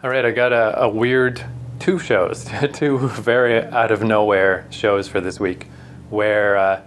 All right, I got a, a weird two shows, two very out of nowhere shows for this week, where uh,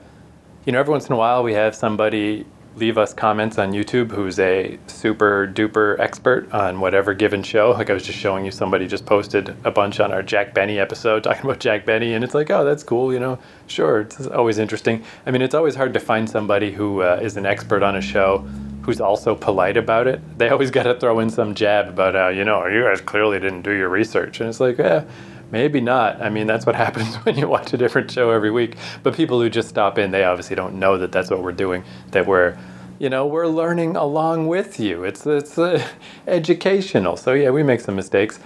you know every once in a while we have somebody leave us comments on YouTube who's a super duper expert on whatever given show. Like I was just showing you, somebody just posted a bunch on our Jack Benny episode talking about Jack Benny, and it's like, oh, that's cool, you know, sure, it's always interesting. I mean, it's always hard to find somebody who uh, is an expert on a show who's also polite about it. They always got to throw in some jab about how, you know, you guys clearly didn't do your research. And it's like, eh, maybe not. I mean, that's what happens when you watch a different show every week. But people who just stop in, they obviously don't know that that's what we're doing, that we're, you know, we're learning along with you. It's, it's uh, educational. So yeah, we make some mistakes.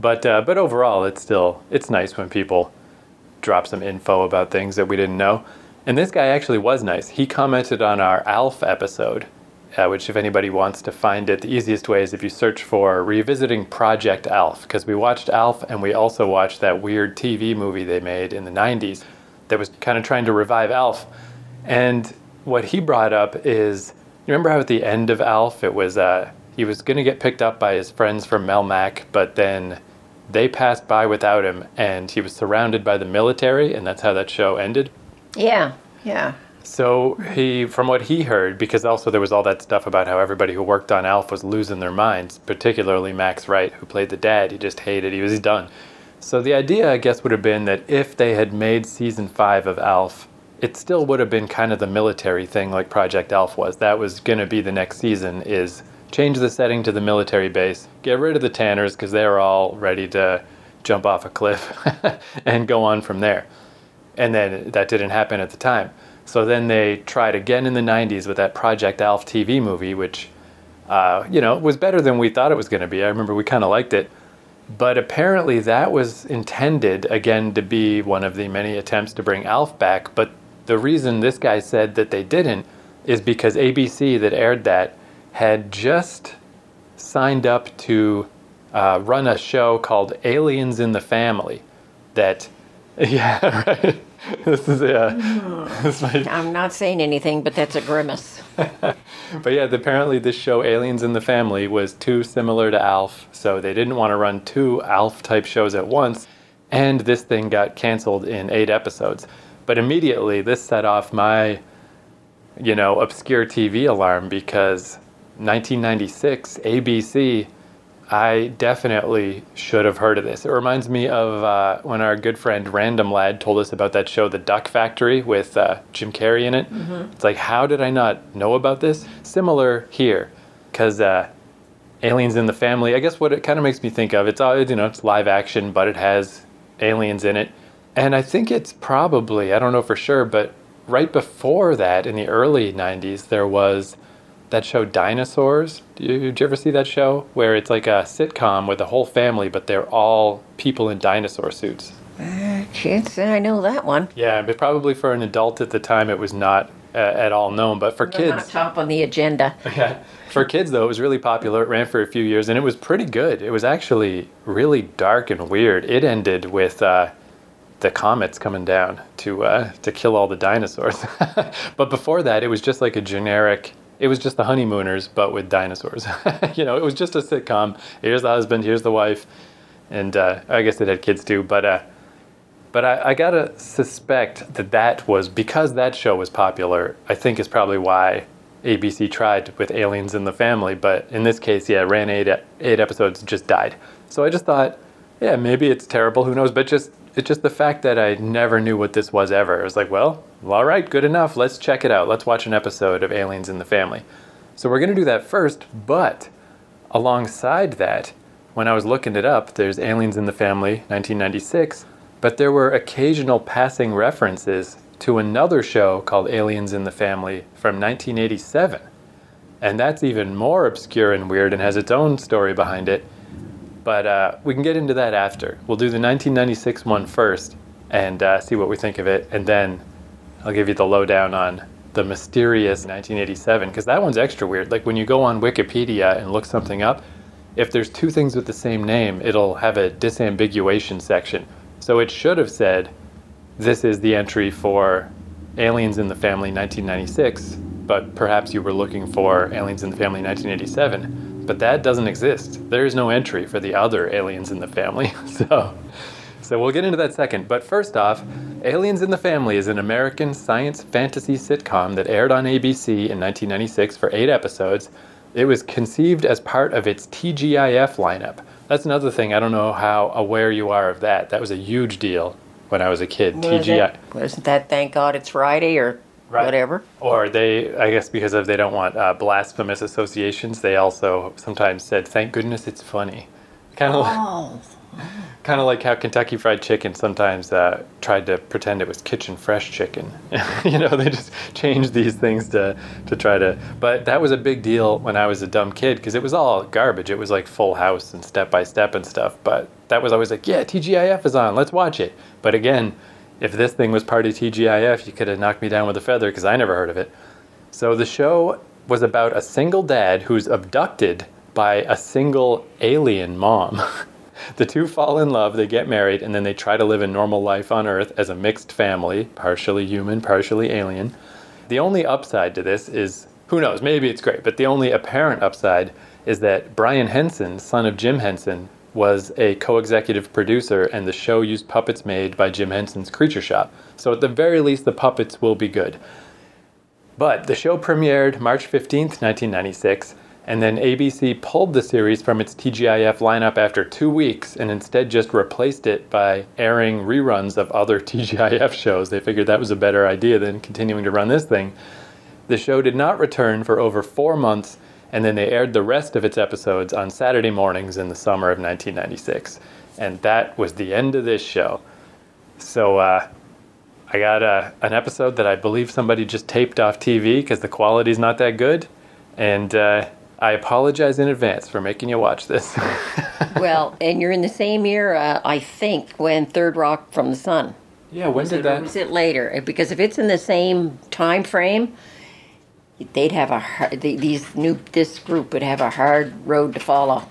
But, uh, but overall, it's still, it's nice when people drop some info about things that we didn't know. And this guy actually was nice. He commented on our ALF episode uh, which, if anybody wants to find it, the easiest way is if you search for Revisiting Project Alf, because we watched Alf and we also watched that weird TV movie they made in the 90s that was kind of trying to revive Alf. And what he brought up is you remember how at the end of Alf it was uh, he was going to get picked up by his friends from Melmac, but then they passed by without him and he was surrounded by the military, and that's how that show ended? Yeah, yeah. So he, from what he heard, because also there was all that stuff about how everybody who worked on Alf was losing their minds, particularly Max Wright, who played the dad. He just hated. He was done. So the idea, I guess, would have been that if they had made season five of Alf, it still would have been kind of the military thing, like Project Alf was. That was going to be the next season. Is change the setting to the military base, get rid of the Tanners because they're all ready to jump off a cliff and go on from there. And then that didn't happen at the time. So then they tried again in the 90s with that Project Alf TV movie, which, uh, you know, was better than we thought it was going to be. I remember we kind of liked it. But apparently that was intended, again, to be one of the many attempts to bring Alf back. But the reason this guy said that they didn't is because ABC, that aired that, had just signed up to uh, run a show called Aliens in the Family. That, yeah, right this is yeah. Mm-hmm. This I'm not saying anything, but that's a grimace. but yeah, apparently this show Aliens in the Family was too similar to Alf, so they didn't want to run two Alf type shows at once, and this thing got canceled in eight episodes. But immediately this set off my, you know, obscure TV alarm because 1996 ABC I definitely should have heard of this. It reminds me of uh, when our good friend Random Lad told us about that show, The Duck Factory, with uh, Jim Carrey in it. Mm-hmm. It's like, how did I not know about this? Similar here, because uh, Aliens in the Family. I guess what it kind of makes me think of, it's all you know, it's live action, but it has aliens in it, and I think it's probably I don't know for sure, but right before that, in the early '90s, there was that show Dinosaurs. Did you, did you, ever see that show where it's like a sitcom with a whole family, but they're all people in dinosaur suits? Uh, can't say I know that one. Yeah, but probably for an adult at the time, it was not uh, at all known. But for They're kids, top on the agenda. Yeah, for kids though, it was really popular. It ran for a few years, and it was pretty good. It was actually really dark and weird. It ended with. Uh, the comets coming down to uh, to kill all the dinosaurs, but before that, it was just like a generic it was just the honeymooners, but with dinosaurs. you know, it was just a sitcom. Here's the husband, here's the wife, and uh, I guess it had kids too. But uh, but I, I, gotta suspect that that was because that show was popular. I think is probably why ABC tried with Aliens in the Family. But in this case, yeah, ran eight eight episodes, just died. So I just thought, yeah, maybe it's terrible. Who knows? But just it's just the fact that I never knew what this was ever. I was like, well, all right, good enough. Let's check it out. Let's watch an episode of Aliens in the Family. So we're going to do that first, but alongside that, when I was looking it up, there's Aliens in the Family 1996, but there were occasional passing references to another show called Aliens in the Family from 1987. And that's even more obscure and weird and has its own story behind it. But uh, we can get into that after. We'll do the 1996 one first and uh, see what we think of it. And then I'll give you the lowdown on the mysterious 1987, because that one's extra weird. Like when you go on Wikipedia and look something up, if there's two things with the same name, it'll have a disambiguation section. So it should have said, this is the entry for Aliens in the Family 1996, but perhaps you were looking for Aliens in the Family 1987 but that doesn't exist. There is no entry for the other aliens in the family. So, so we'll get into that second. But first off, Aliens in the Family is an American science fantasy sitcom that aired on ABC in 1996 for eight episodes. It was conceived as part of its TGIF lineup. That's another thing. I don't know how aware you are of that. That was a huge deal when I was a kid. Was TGI. Wasn't that Thank God It's Friday or Right. whatever? Or they, I guess, because of they don't want uh, blasphemous associations, they also sometimes said, "Thank goodness it's funny." Kind of, Oh. kind of like how Kentucky Fried Chicken sometimes uh, tried to pretend it was kitchen fresh chicken. you know, they just changed these things to to try to. But that was a big deal when I was a dumb kid because it was all garbage. It was like Full House and Step by Step and stuff. But that was always like, yeah, TGIF is on. Let's watch it. But again, if this thing was part of TGIF, you could have knocked me down with a feather because I never heard of it. So the show was about a single dad who's abducted by a single alien mom. the two fall in love, they get married, and then they try to live a normal life on Earth as a mixed family, partially human, partially alien. The only upside to this is who knows, maybe it's great, but the only apparent upside is that Brian Henson, son of Jim Henson, was a co executive producer, and the show used puppets made by Jim Henson's Creature Shop. So, at the very least, the puppets will be good. But the show premiered March 15th, 1996, and then ABC pulled the series from its TGIF lineup after two weeks and instead just replaced it by airing reruns of other TGIF shows. They figured that was a better idea than continuing to run this thing. The show did not return for over four months, and then they aired the rest of its episodes on Saturday mornings in the summer of 1996. And that was the end of this show. So, uh, I got a, an episode that I believe somebody just taped off TV because the quality's not that good. And uh, I apologize in advance for making you watch this. well, and you're in the same era, I think, when Third Rock from the Sun. yeah, when Was did it, that? was it later? Because if it's in the same time frame, they'd have a hard, these new this group would have a hard road to follow.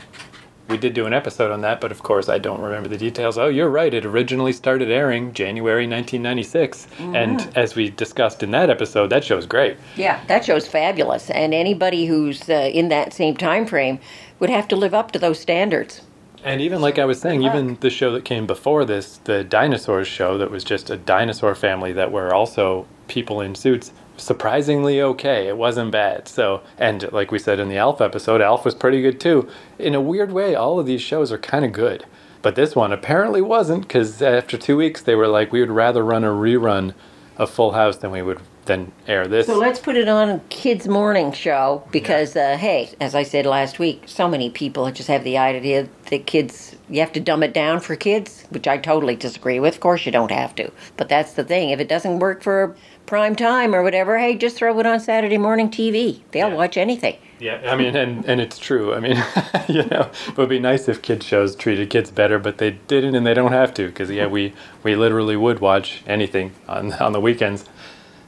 We did do an episode on that, but of course I don't remember the details. Oh, you're right. It originally started airing January 1996. And as we discussed in that episode, that show's great. Yeah, that show's fabulous, and anybody who's uh, in that same time frame would have to live up to those standards. And even like I was saying, even the show that came before this, the dinosaurs show that was just a dinosaur family that were also people in suits, surprisingly okay. It wasn't bad. So, and like we said in the Alf episode, Alf was pretty good too. In a weird way, all of these shows are kind of good. But this one apparently wasn't because after two weeks they were like, we would rather run a rerun of Full House than we would then air this. So let's put it on kids' morning show because, uh, hey, as I said last week, so many people just have the idea that kids, you have to dumb it down for kids, which I totally disagree with. Of course, you don't have to. But that's the thing. If it doesn't work for prime time or whatever, hey, just throw it on Saturday morning TV. They'll Yeah. watch anything. Yeah, I mean, and, and it's true. I mean, you know, it would be nice if kid shows treated kids better, but they didn't, and they don't have to because yeah, we we literally would watch anything on on the weekends.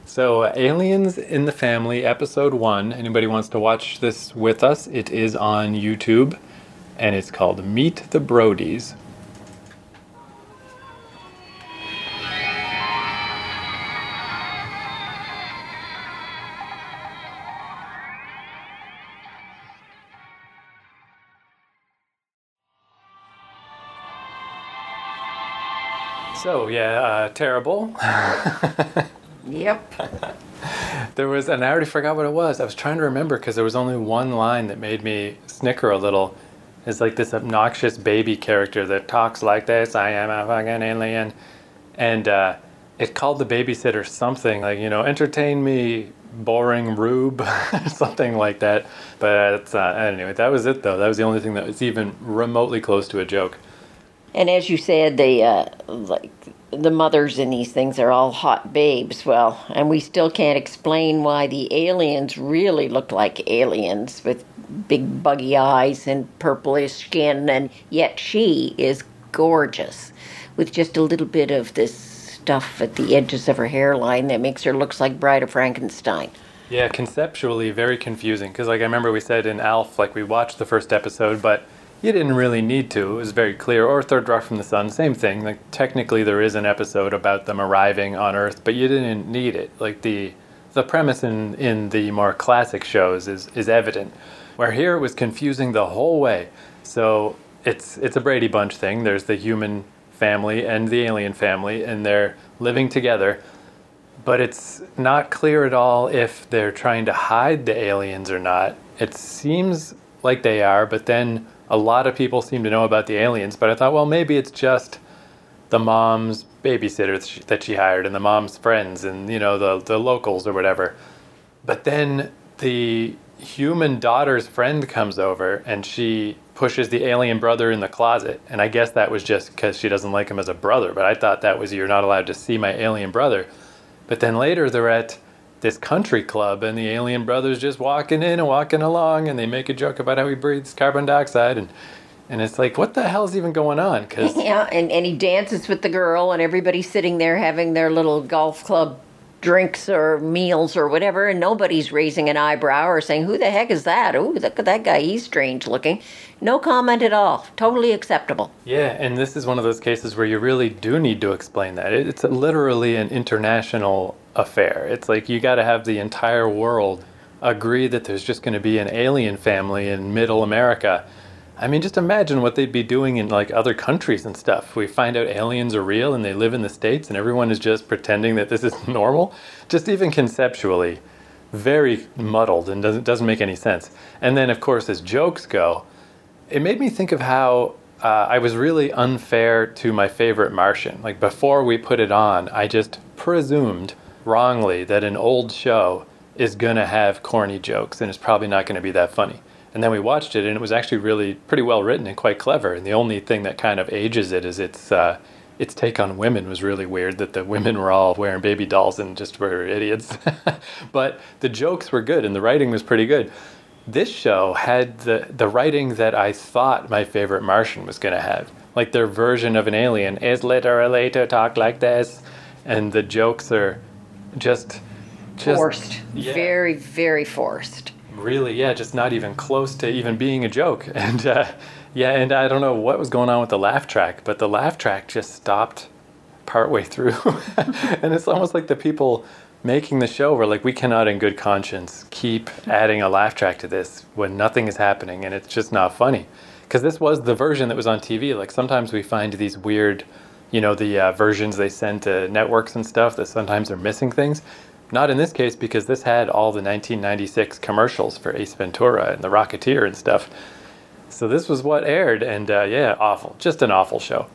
So, Aliens in the Family, episode one. Anybody wants to watch this with us? It is on YouTube, and it's called Meet the Brodies. So yeah, uh, terrible. Yep. There was, and I already forgot what it was. I was trying to remember because there was only one line that made me snicker a little. It's like this obnoxious baby character that talks like this. I am a fucking alien, and uh, it called the babysitter something like you know, entertain me, boring rube, something like that. But it's, uh, anyway, that was it though. That was the only thing that was even remotely close to a joke. And as you said, the uh, like the mothers in these things are all hot babes. Well, and we still can't explain why the aliens really look like aliens with big buggy eyes and purplish skin, and yet she is gorgeous with just a little bit of this stuff at the edges of her hairline that makes her looks like Bride of Frankenstein. Yeah, conceptually very confusing because, like, I remember we said in Alf, like, we watched the first episode, but you didn't really need to. It was very clear. Or Third Rock from the Sun, same thing. Like, technically, there is an episode about them arriving on Earth, but you didn't need it. Like, the the premise in, in the more classic shows is, is evident. Where here it was confusing the whole way. So it's it's a Brady Bunch thing. There's the human family and the alien family, and they're living together. But it's not clear at all if they're trying to hide the aliens or not. It seems like they are, but then a lot of people seem to know about the aliens. But I thought, well, maybe it's just the mom's babysitter that she hired and the mom's friends and you know the the locals or whatever. But then the human daughter's friend comes over and she pushes the alien brother in the closet. And I guess that was just because she doesn't like him as a brother. But I thought that was you're not allowed to see my alien brother. But then later they're at this country club and the alien brother's just walking in and walking along and they make a joke about how he breathes carbon dioxide and and it's like what the hell's even going on because yeah and, and he dances with the girl and everybody's sitting there having their little golf club drinks or meals or whatever, and nobody's raising an eyebrow or saying, Who the heck is that? Ooh, look at that guy, he's strange looking. No comment at all. Totally acceptable. Yeah, and this is one of those cases where you really do need to explain that. It's literally an international affair. It's like you got to have the entire world agree that there's just going to be an alien family in middle America I mean, just imagine what they'd be doing in like other countries and stuff. We find out aliens are real and they live in the States and everyone is just pretending that this is normal. Just even conceptually, very muddled and doesn't, doesn't make any sense. And then, of course, as jokes go, it made me think of how uh, I was really unfair to my favorite Martian. Like before we put it on, I just presumed wrongly that an old show is going to have corny jokes and it's probably not going to be that funny. And then we watched it, and it was actually really pretty well written and quite clever. And the only thing that kind of ages it is its uh, its take on women was really weird. That the women were all wearing baby dolls and just were idiots. but the jokes were good, and the writing was pretty good. This show had the the writing that I thought my favorite Martian was going to have. Like their version of an alien is literally to talk like this, and the jokes are just, just forced, yeah. very very forced really, yeah, just not even close to even being a joke. And uh, yeah, and I don't know what was going on with the laugh track, but the laugh track just stopped partway through. and it's almost like the people making the show were like, we cannot, in good conscience, keep adding a laugh track to this when nothing is happening and it's just not funny. Because this was the version that was on TV. Like sometimes we find these weird, you know, the uh, versions they send to networks and stuff that sometimes are missing things. Not in this case because this had all the 1996 commercials for Ace Ventura and The Rocketeer and stuff. So this was what aired, and uh, yeah, awful. Just an awful show.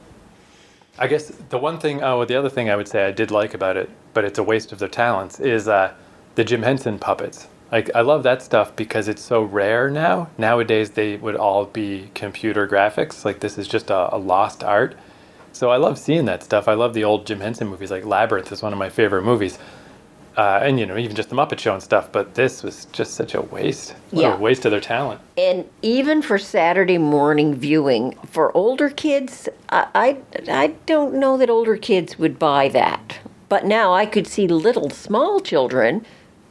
I guess the one thing, oh, the other thing I would say I did like about it, but it's a waste of their talents, is uh, the Jim Henson puppets. Like I love that stuff because it's so rare now. Nowadays they would all be computer graphics. Like this is just a, a lost art. So I love seeing that stuff. I love the old Jim Henson movies. Like Labyrinth is one of my favorite movies uh, and you know even just the Muppet Show and stuff. But this was just such a waste. What yeah. a waste of their talent. And even for Saturday morning viewing for older kids, I, I I don't know that older kids would buy that. But now I could see little small children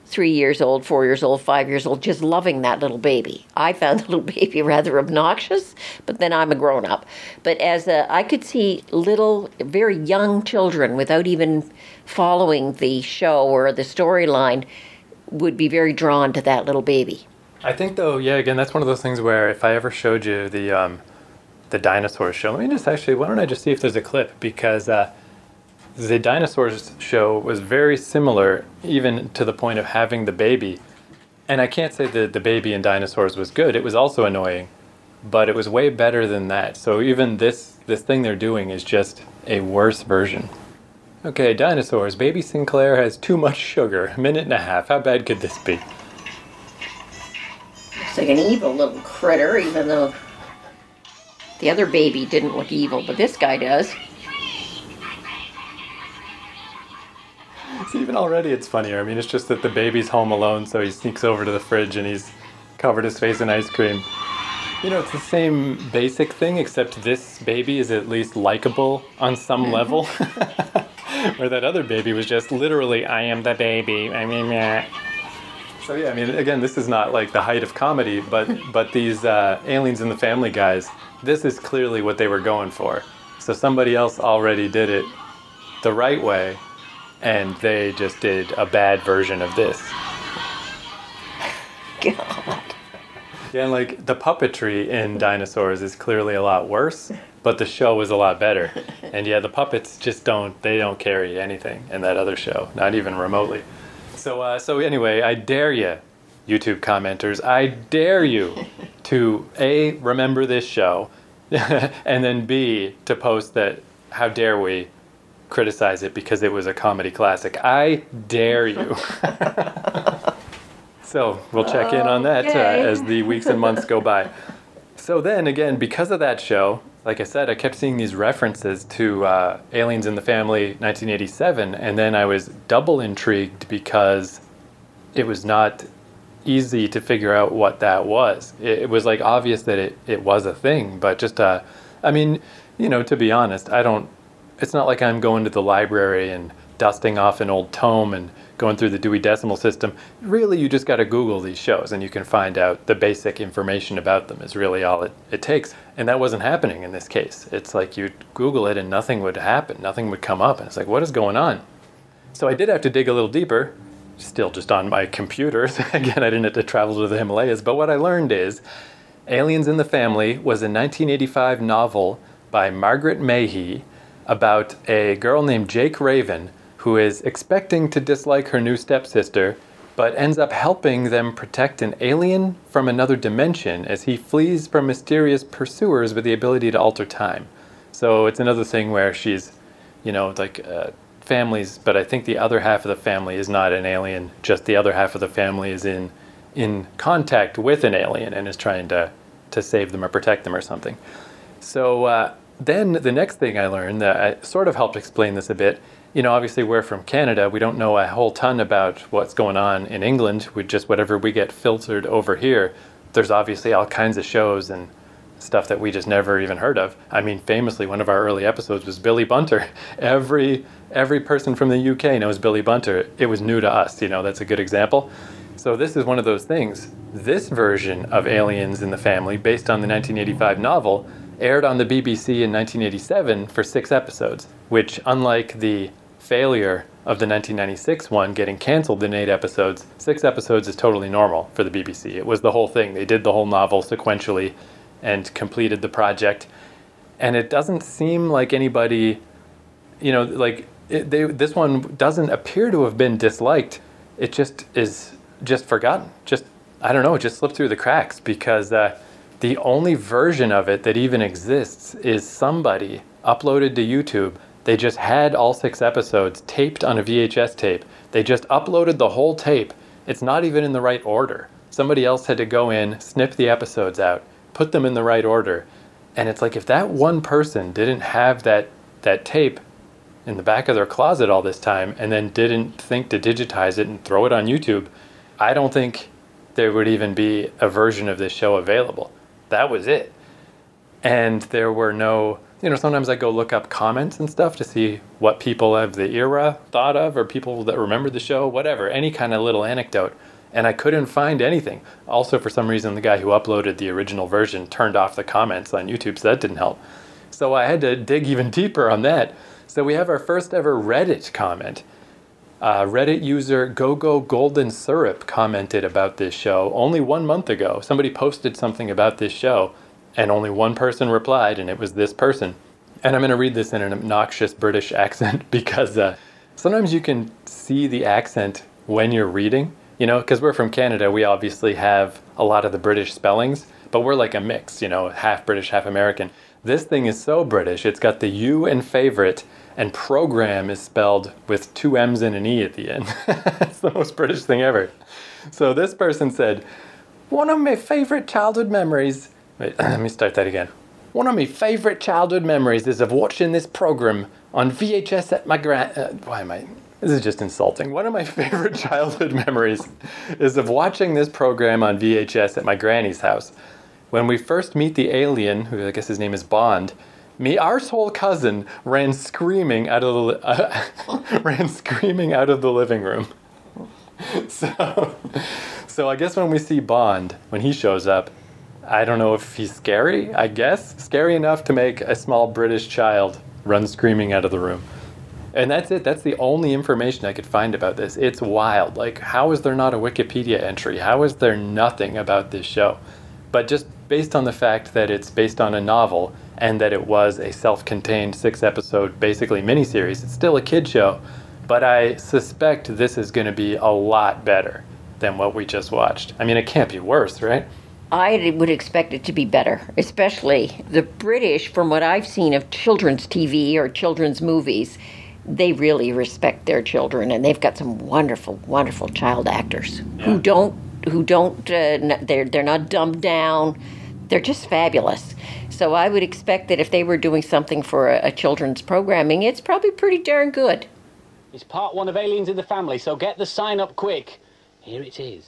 three years old, four years old, five years old, just loving that little baby. I found the little baby rather obnoxious, but then I'm a grown up. But as a, I could see little, very young children without even following the show or the storyline would be very drawn to that little baby. I think though, yeah, again, that's one of those things where if I ever showed you the um, the dinosaur show, let me just actually, why don't I just see if there's a clip because. Uh, the dinosaurs show was very similar, even to the point of having the baby. And I can't say that the baby in dinosaurs was good. It was also annoying, but it was way better than that. So even this this thing they're doing is just a worse version. Okay, dinosaurs. Baby Sinclair has too much sugar. A minute and a half. How bad could this be? Looks like an evil little critter, even though the other baby didn't look evil, but this guy does. Even already it's funnier. I mean, it's just that the baby's home alone, so he sneaks over to the fridge and he's covered his face in ice cream. You know, it's the same basic thing, except this baby is at least likable on some mm-hmm. level. Where that other baby was just literally, I am the baby. I mean, yeah. So yeah, I mean, again, this is not like the height of comedy, but but these uh, aliens in the Family guys, this is clearly what they were going for. So somebody else already did it the right way, and they just did a bad version of this. God. Yeah, and like the puppetry in Dinosaurs is clearly a lot worse, but the show is a lot better. And yeah, the puppets just don't they don't carry anything in that other show, not even remotely. So uh, so anyway, I dare you, YouTube commenters, I dare you to a remember this show, and then b to post that how dare we criticize it because it was a comedy classic. I dare you. so we'll check in on that uh, as the weeks and months go by. So then again, because of that show, like I said, I kept seeing these references to uh, Aliens in the Family 1987, and then I was double intrigued because it was not easy to figure out what that was. It, it was like obvious that it, it was a thing, but just, uh, I mean, you know, to be honest, I don't, it's not like I'm going to the library and dusting off an old tome and going through the Dewey Decimal System. Really, you just got to Google these shows and you can find out the basic information about them, is really all it, it takes. And that wasn't happening in this case. It's like you'd Google it and nothing would happen, nothing would come up. And it's like, what is going on? So I did have to dig a little deeper, still just on my computer. Again, I didn't have to travel to the Himalayas. But what I learned is Aliens in the Family was a 1985 novel by Margaret Mahy about a girl named Jake Raven who is expecting to dislike her new stepsister, but ends up helping them protect an alien from another dimension as he flees from mysterious pursuers with the ability to alter time. So it's another thing where she's, you know, like uh, families, but I think the other half of the family is not an alien. Just the other half of the family is in in contact with an alien and is trying to to save them or protect them or something. So uh, then the next thing I learned that I sort of helped explain this a bit. You know, obviously we're from Canada. We don't know a whole ton about what's going on in England. We just whatever we get filtered over here. There's obviously all kinds of shows and stuff that we just never even heard of. I mean, famously, one of our early episodes was Billy Bunter. Every every person from the UK knows Billy Bunter. It was new to us. You know, that's a good example. So this is one of those things. This version of Aliens in the Family, based on the 1985 novel, aired on the BBC in 1987 for six episodes, which, unlike the failure of the 1996 one getting canceled in eight episodes, six episodes is totally normal for the BBC. It was the whole thing. They did the whole novel sequentially and completed the project. And it doesn't seem like anybody, you know, like it, they, this one doesn't appear to have been disliked. It just is just forgotten. Just I don't know. It just slipped through the cracks because uh, the only version of it that even exists is somebody uploaded to YouTube. They just had all six episodes taped on a VHS tape. They just uploaded the whole tape. It's not even in the right order. Somebody else had to go in, snip the episodes out, put them in the right order. And it's like if that one person didn't have that that tape in the back of their closet all this time and then didn't think to digitize it and throw it on YouTube, I don't think there would even be a version of this show available. That was it. And there were no, you know, sometimes I go look up comments and stuff to see what people of the era thought of or people that remember the show, whatever, any kind of little anecdote. And I couldn't find anything. Also, for some reason, the guy who uploaded the original version turned off the comments on YouTube, so that didn't help. So I had to dig even deeper on that. So we have our first ever Reddit comment. Uh, Reddit user GoGo Golden Syrup commented about this show only one month ago. Somebody posted something about this show, and only one person replied, and it was this person. And I'm going to read this in an obnoxious British accent because uh, sometimes you can see the accent when you're reading. You know, because we're from Canada, we obviously have a lot of the British spellings, but we're like a mix, you know, half British, half American. This thing is so British. It's got the U in favorite, and program is spelled with two M's and an E at the end. it's the most British thing ever. So this person said, One of my favorite childhood memories. Wait, let me start that again. One of my favorite childhood memories is of watching this program on VHS at my grand. Uh, why am I? This is just insulting. One of my favorite childhood memories is of watching this program on VHS at my granny's house. When we first meet the alien, who I guess his name is Bond, me arsehole cousin ran screaming out of the uh, ran screaming out of the living room. So, so I guess when we see Bond when he shows up, I don't know if he's scary. I guess scary enough to make a small British child run screaming out of the room. And that's it. That's the only information I could find about this. It's wild. Like, how is there not a Wikipedia entry? How is there nothing about this show? But just based on the fact that it's based on a novel and that it was a self contained six episode, basically miniseries, it's still a kid show. But I suspect this is going to be a lot better than what we just watched. I mean, it can't be worse, right? I would expect it to be better, especially the British, from what I've seen of children's TV or children's movies. They really respect their children, and they've got some wonderful, wonderful child actors Yeah. who don't, who don't, uh, they're they're not dumbed down. They're just fabulous. So I would expect that if they were doing something for a, a children's programming, it's probably pretty darn good. It's part one of Aliens in the Family, so get the sign up quick. Here it is.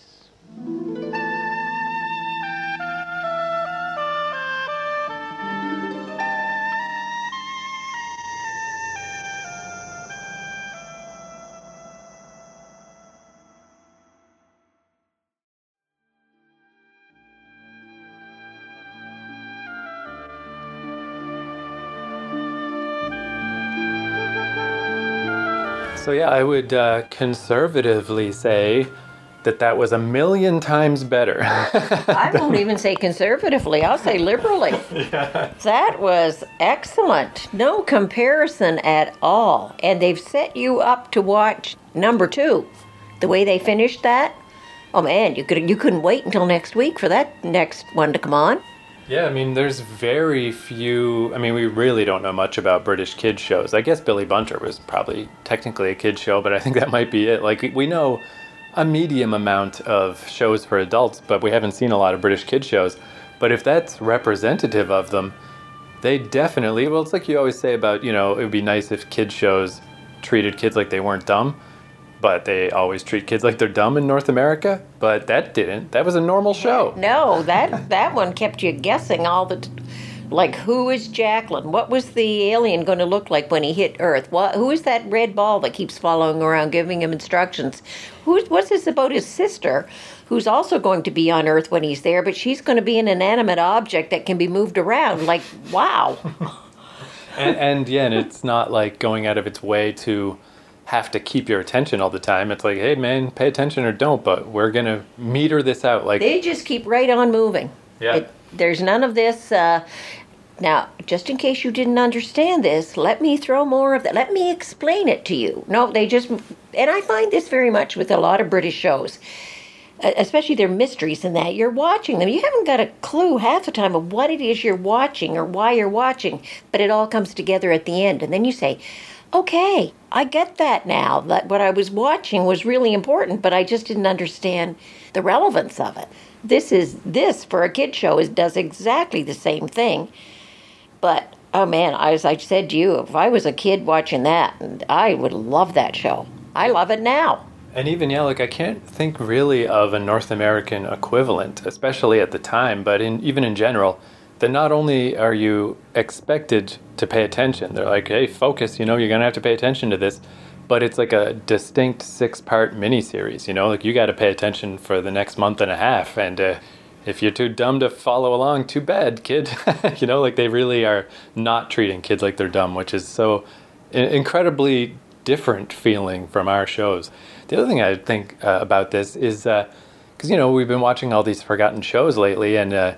So, yeah, I would uh, conservatively say that that was a million times better. I won't even say conservatively, I'll say liberally. That was excellent. No comparison at all. And they've set you up to watch number two. The way they finished that, oh man, you could you couldn't wait until next week for that next one to come on. Yeah, I mean, there's very few. I mean, we really don't know much about British kids shows. I guess Billy Bunter was probably technically a kids show, but I think that might be it. Like, we know a medium amount of shows for adults, but we haven't seen a lot of British kids shows. But if that's representative of them, they definitely. Well, it's like you always say about, you know, it would be nice if kids shows treated kids like they weren't dumb, but they always treat kids like they're dumb in North America. But that didn't. That was a normal show. No, that that one kept you guessing all the t- like who is Jacqueline? What was the alien going to look like when he hit Earth? What who is that red ball that keeps following around giving him instructions? Who's what's this about his sister who's also going to be on Earth when he's there, but she's going to be an inanimate object that can be moved around. Like, wow. and, and yeah, and it's not like going out of its way to have to keep your attention all the time. It's like, hey man, pay attention or don't, but we're gonna meter this out. Like, They just keep right on moving. Yeah. It, there's none of this. Uh, now, just in case you didn't understand this, let me throw more of that. Let me explain it to you. No, they just, and I find this very much with a lot of British shows, especially their mysteries and that. You're watching them. You haven't got a clue half the time of what it is you're watching or why you're watching, but it all comes together at the end. And then you say, okay, I get that now. That what I was watching was really important, but I just didn't understand the relevance of it. This is this for a kid show is does exactly the same thing. But oh man, as I said to you, if I was a kid watching that, I would love that show. I love it now. and even yeah, like I can't think really of a North American equivalent, especially at the time, but in even in general, that not only are you expected to pay attention, they're like, hey, focus, you know, you're gonna have to pay attention to this. But it's like a distinct six-part miniseries, you know, like you got to pay attention for the next month and a half, and uh, if you're too dumb to follow along, too bad, kid. you know, like they really are not treating kids like they're dumb, which is so incredibly different feeling from our shows. The other thing I think uh, about this is because you know we've been watching all these forgotten shows lately, and uh,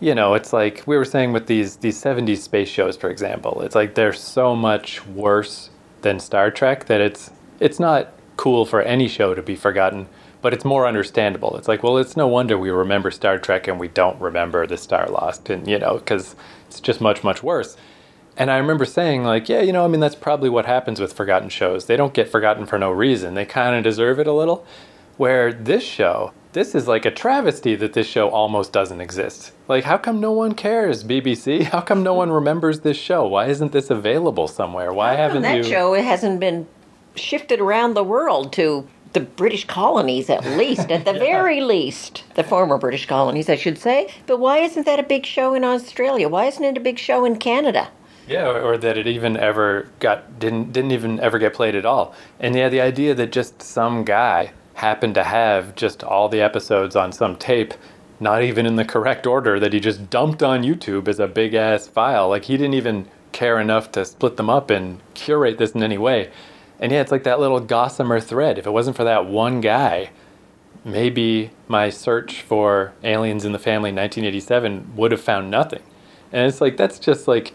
you know it's like we were saying with these these '70s space shows, for example. It's like they're so much worse than Star Trek that it's it's not cool for any show to be forgotten but it's more understandable. It's like, well, it's no wonder we remember Star Trek and we don't remember the Star Lost, and you know, because it's just much, much worse. And I remember saying, like, yeah, you know, I mean, that's probably what happens with forgotten shows. They don't get forgotten for no reason. They kind of deserve it a little. Where this show, this is like a travesty that this show almost doesn't exist. Like, how come no one cares, BBC? How come no one remembers this show? Why isn't this available somewhere? Why haven't that you? show hasn't been shifted around the world to the British colonies, at least, at the very least, the former British colonies, I should say. But why isn't that a big show in Australia? Why isn't it a big show in Canada? Yeah, or, or that it even ever got didn't didn't even ever get played at all. And yeah, the idea that just some guy happened to have just all the episodes on some tape, not even in the correct order, that he just dumped on YouTube as a big ass file. Like he didn't even care enough to split them up and curate this in any way. And yeah, it's like that little gossamer thread. If it wasn't for that one guy, maybe my search for aliens in the family 1987 would have found nothing. And it's like that's just like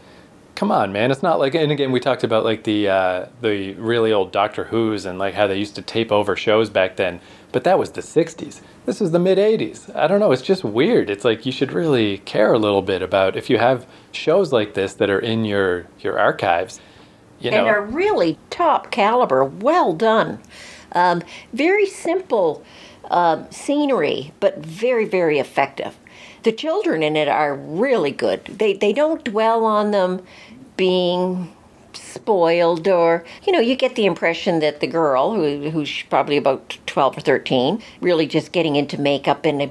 come on, man. It's not like and again we talked about like the uh, the really old Doctor Who's and like how they used to tape over shows back then. But that was the 60s. This is the mid 80s. I don't know, it's just weird. It's like you should really care a little bit about if you have shows like this that are in your your archives. You know, and are really top caliber, well done. Um, very simple um, scenery, but very, very effective. The children in it are really good. They they don't dwell on them being spoiled or you know you get the impression that the girl who who's probably about 12 or 13 really just getting into makeup and uh,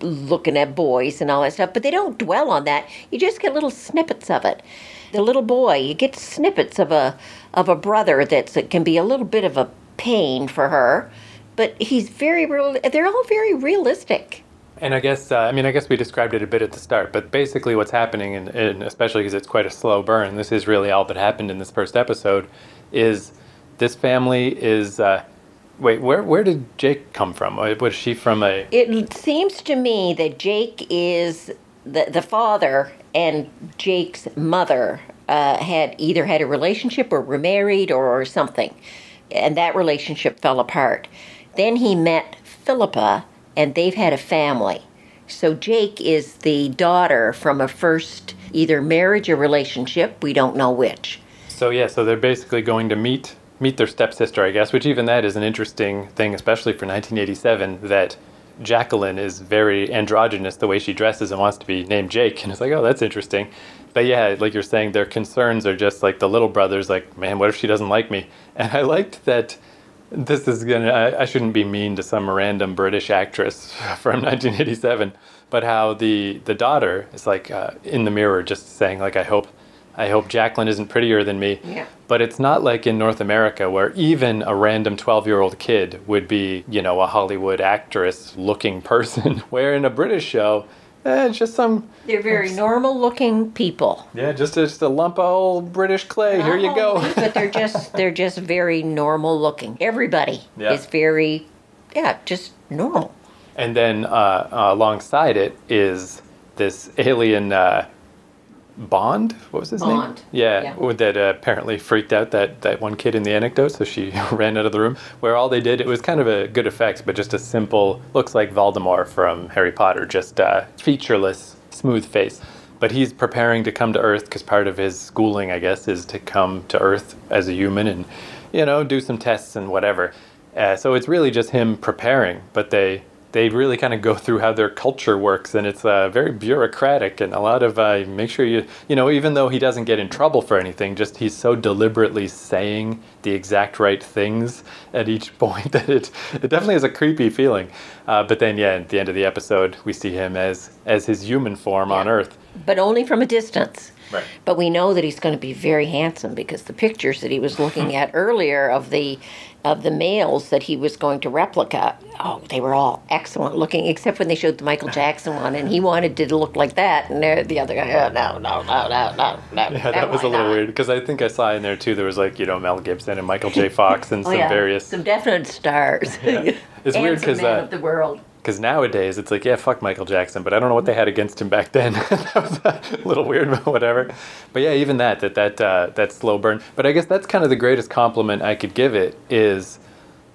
looking at boys and all that stuff but they don't dwell on that. You just get little snippets of it. The little boy you get snippets of a of a brother that's that can be a little bit of a pain for her but he's very real they're all very realistic and I guess, uh, I mean, I guess we described it a bit at the start, but basically what's happening, and, and especially because it's quite a slow burn, this is really all that happened in this first episode, is this family is. Uh, wait, where where did Jake come from? Was she from a? It seems to me that Jake is the the father, and Jake's mother uh, had either had a relationship or were married or something, and that relationship fell apart. Then he met Philippa and they've had a family. So Jake is the daughter from a first either marriage or relationship, we don't know which. So yeah, so they're basically going to meet meet their stepsister, I guess, which even that is an interesting thing, especially for 1987, that Jacqueline is very androgynous the way she dresses and wants to be named Jake. And it's like, oh, that's interesting. But yeah, like you're saying, their concerns are just like the little brother's like, man, what if she doesn't like me? And I liked that this is gonna I, I, shouldn't be mean to some random british actress from 1987 but how the the daughter is like uh, in the mirror just saying like i hope i hope jacqueline isn't prettier than me yeah. but it's not like in north america where even a random 12 year old kid would be you know a hollywood actress looking person where in a british show Eh, it's just some. They're very normal looking people. Yeah, just a, just a lump of old British clay. Here you go. but they're just they're just very normal looking. Everybody yeah. is very, yeah, just normal. And then uh, uh, alongside it is this alien uh, Bond. What was his Bond. name? Yeah, yeah. that uh, apparently freaked out that, that one kid in the anecdote, so she ran out of the room. Where all they did, it was kind of a good effect, but just a simple, looks like Voldemort from Harry Potter, just uh, featureless, smooth face. But he's preparing to come to Earth because part of his schooling, I guess, is to come to Earth as a human and, you know, do some tests and whatever. Uh, so it's really just him preparing, but they they really kind of go through how their culture works, and it's uh, very bureaucratic and a lot of uh, make sure you you know even though he doesn't get in trouble for anything, just he's so deliberately saying the exact right things at each point that it it definitely has a creepy feeling. Uh, but then yeah, at the end of the episode, we see him as as his human form yeah. on Earth, but only from a distance. Right. But we know that he's going to be very handsome because the pictures that he was looking at earlier of the of the males that he was going to replica, oh, they were all excellent looking, except when they showed the Michael Jackson one, and he wanted it to look like that, and the other guy, oh, no, no, no, no, no, no. Yeah, that was a little not? weird because I think I saw in there too. There was like you know Mel Gibson and Michael J. Fox and oh, some yeah. various some definite stars. Yeah. It's weird because uh, of the world because nowadays it's like, yeah, fuck Michael Jackson, but I don't know what they had against him back then. that was a little weird, but whatever. But yeah, even that, that that uh, that slow burn. But I guess that's kind of the greatest compliment I could give it is.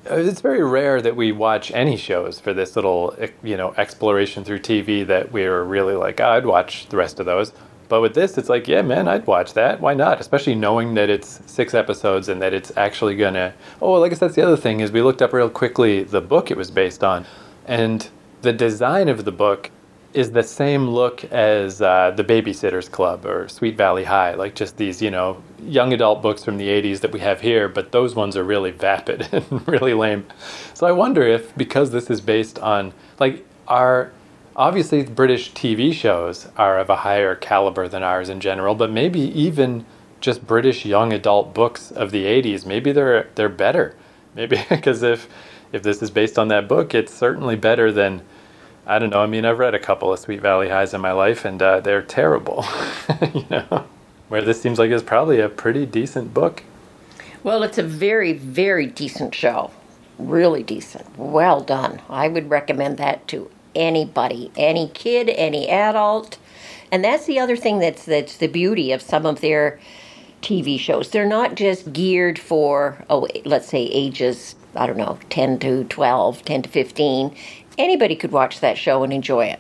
Uh, it's very rare that we watch any shows for this little, you know, exploration through TV that we are really like, oh, I'd watch the rest of those. But with this, it's like, yeah, man, I'd watch that. Why not? Especially knowing that it's six episodes and that it's actually gonna. Oh, well, I guess that's the other thing is we looked up real quickly the book it was based on. And the design of the book is the same look as uh, the Babysitters Club or Sweet Valley High, like just these, you know, young adult books from the 80s that we have here, but those ones are really vapid and really lame. So I wonder if, because this is based on, like, our obviously British TV shows are of a higher caliber than ours in general, but maybe even just British young adult books of the 80s, maybe they're they're better. Maybe because if if this is based on that book, it's certainly better than I don't know. I mean, I've read a couple of Sweet Valley Highs in my life, and uh, they're terrible. you know, where this seems like it's probably a pretty decent book. Well, it's a very, very decent show. really decent. Well done. I would recommend that to anybody, any kid, any adult. And that's the other thing that's that's the beauty of some of their TV shows. They're not just geared for oh let's say ages I don't know 10 to 12, 10 to 15. Anybody could watch that show and enjoy it.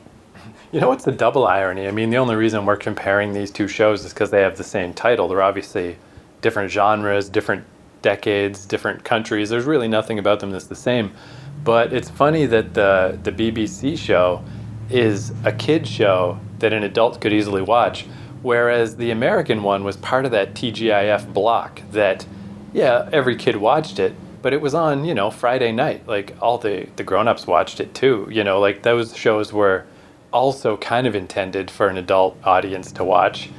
You know what's the double irony? I mean, the only reason we're comparing these two shows is because they have the same title. They're obviously different genres, different decades, different countries. There's really nothing about them that's the same. But it's funny that the the BBC show is a kid show that an adult could easily watch, whereas the American one was part of that TGIF block that yeah, every kid watched it, but it was on, you know, Friday night. Like all the the grown-ups watched it too, you know, like those shows were also kind of intended for an adult audience to watch.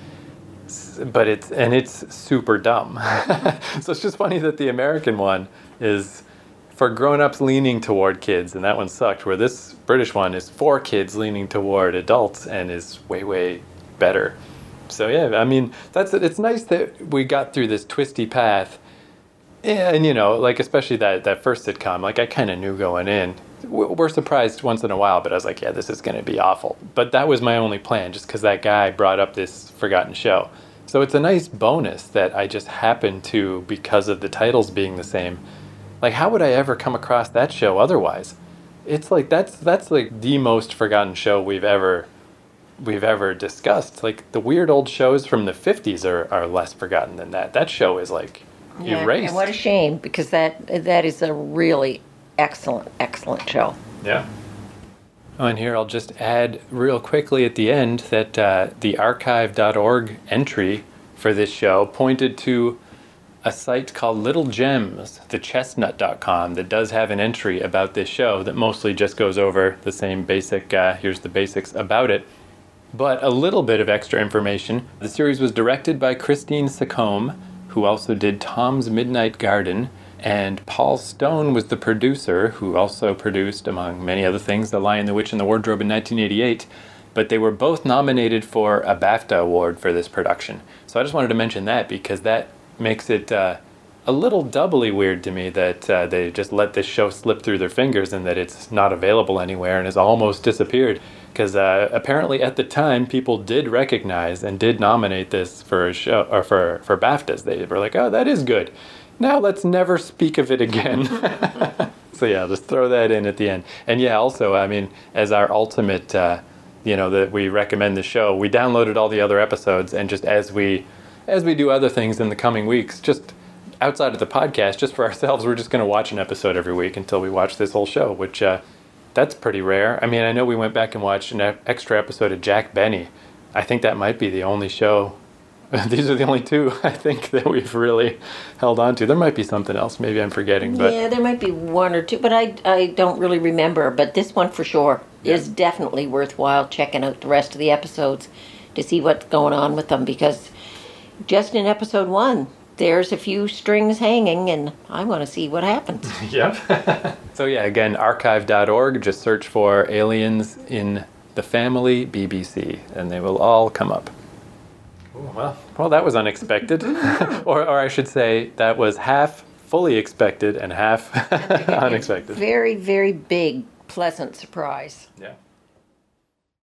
But it's and it's super dumb. So it's just funny that the american one is for grown-ups leaning toward kids and that one sucked where this british one is for kids leaning toward adults and is way way better. So yeah i mean that's it's nice that we got through this twisty path yeah, and you know like especially that that first sitcom like i kind of knew going in we're surprised once in a while, but I was like, yeah, this is going to be awful. But that was my only plan, just because that guy brought up this forgotten show. So it's a nice bonus that I just happened to, because of the titles being the same. Like, how would I ever come across that show otherwise? It's like that's that's like the most forgotten show we've ever we've ever discussed. Like the weird old shows from the '50s are, are less forgotten than that. That show is like Yeah, erased. and what a shame because that that is a really excellent, excellent show. Yeah. Oh, and here I'll just add real quickly at the end that uh, the archive.org entry for this show pointed to a site called Little Gems, thechestnut.com, that does have an entry about this show that mostly just goes over the same basic, uh, here's the basics about it. But a little bit of extra information. The series was directed by Christine Secombe, who also did Tom's Midnight Garden, and Paul Stone was the producer, who also produced, among many other things, The Lion, the Witch, and the Wardrobe in 1988. But they were both nominated for a BAFTA award for this production. So I just wanted to mention that because that makes it uh, a little doubly weird to me that uh, they just let this show slip through their fingers and that it's not available anywhere and has almost disappeared. Because uh, apparently at the time, people did recognize and did nominate this for a show or for for BAFTAs. They were like, "Oh, that is good." Now let's never speak of it again. so yeah, just throw that in at the end. And yeah, also, I mean, as our ultimate, uh, you know, that we recommend the show, we downloaded all the other episodes, and just as we, as we do other things in the coming weeks, just outside of the podcast, just for ourselves, we're just going to watch an episode every week until we watch this whole show, which uh, that's pretty rare. I mean, I know we went back and watched an extra episode of Jack Benny. I think that might be the only show these are the only two I think that we've really held on to. There might be something else. Maybe I'm forgetting, but yeah, there might be one or two, but I I don't really remember. But this one for sure yeah. is definitely worthwhile checking out the rest of the episodes to see what's going on with them because just in episode one. There's a few strings hanging, and I want to see what happens. yep. so, yeah, again, archive.org, just search for Aliens in the Family BBC, and they will all come up. Oh, well, well, that was unexpected, or, or I should say, that was half fully expected and half unexpected. Very, very big, pleasant surprise. Yeah.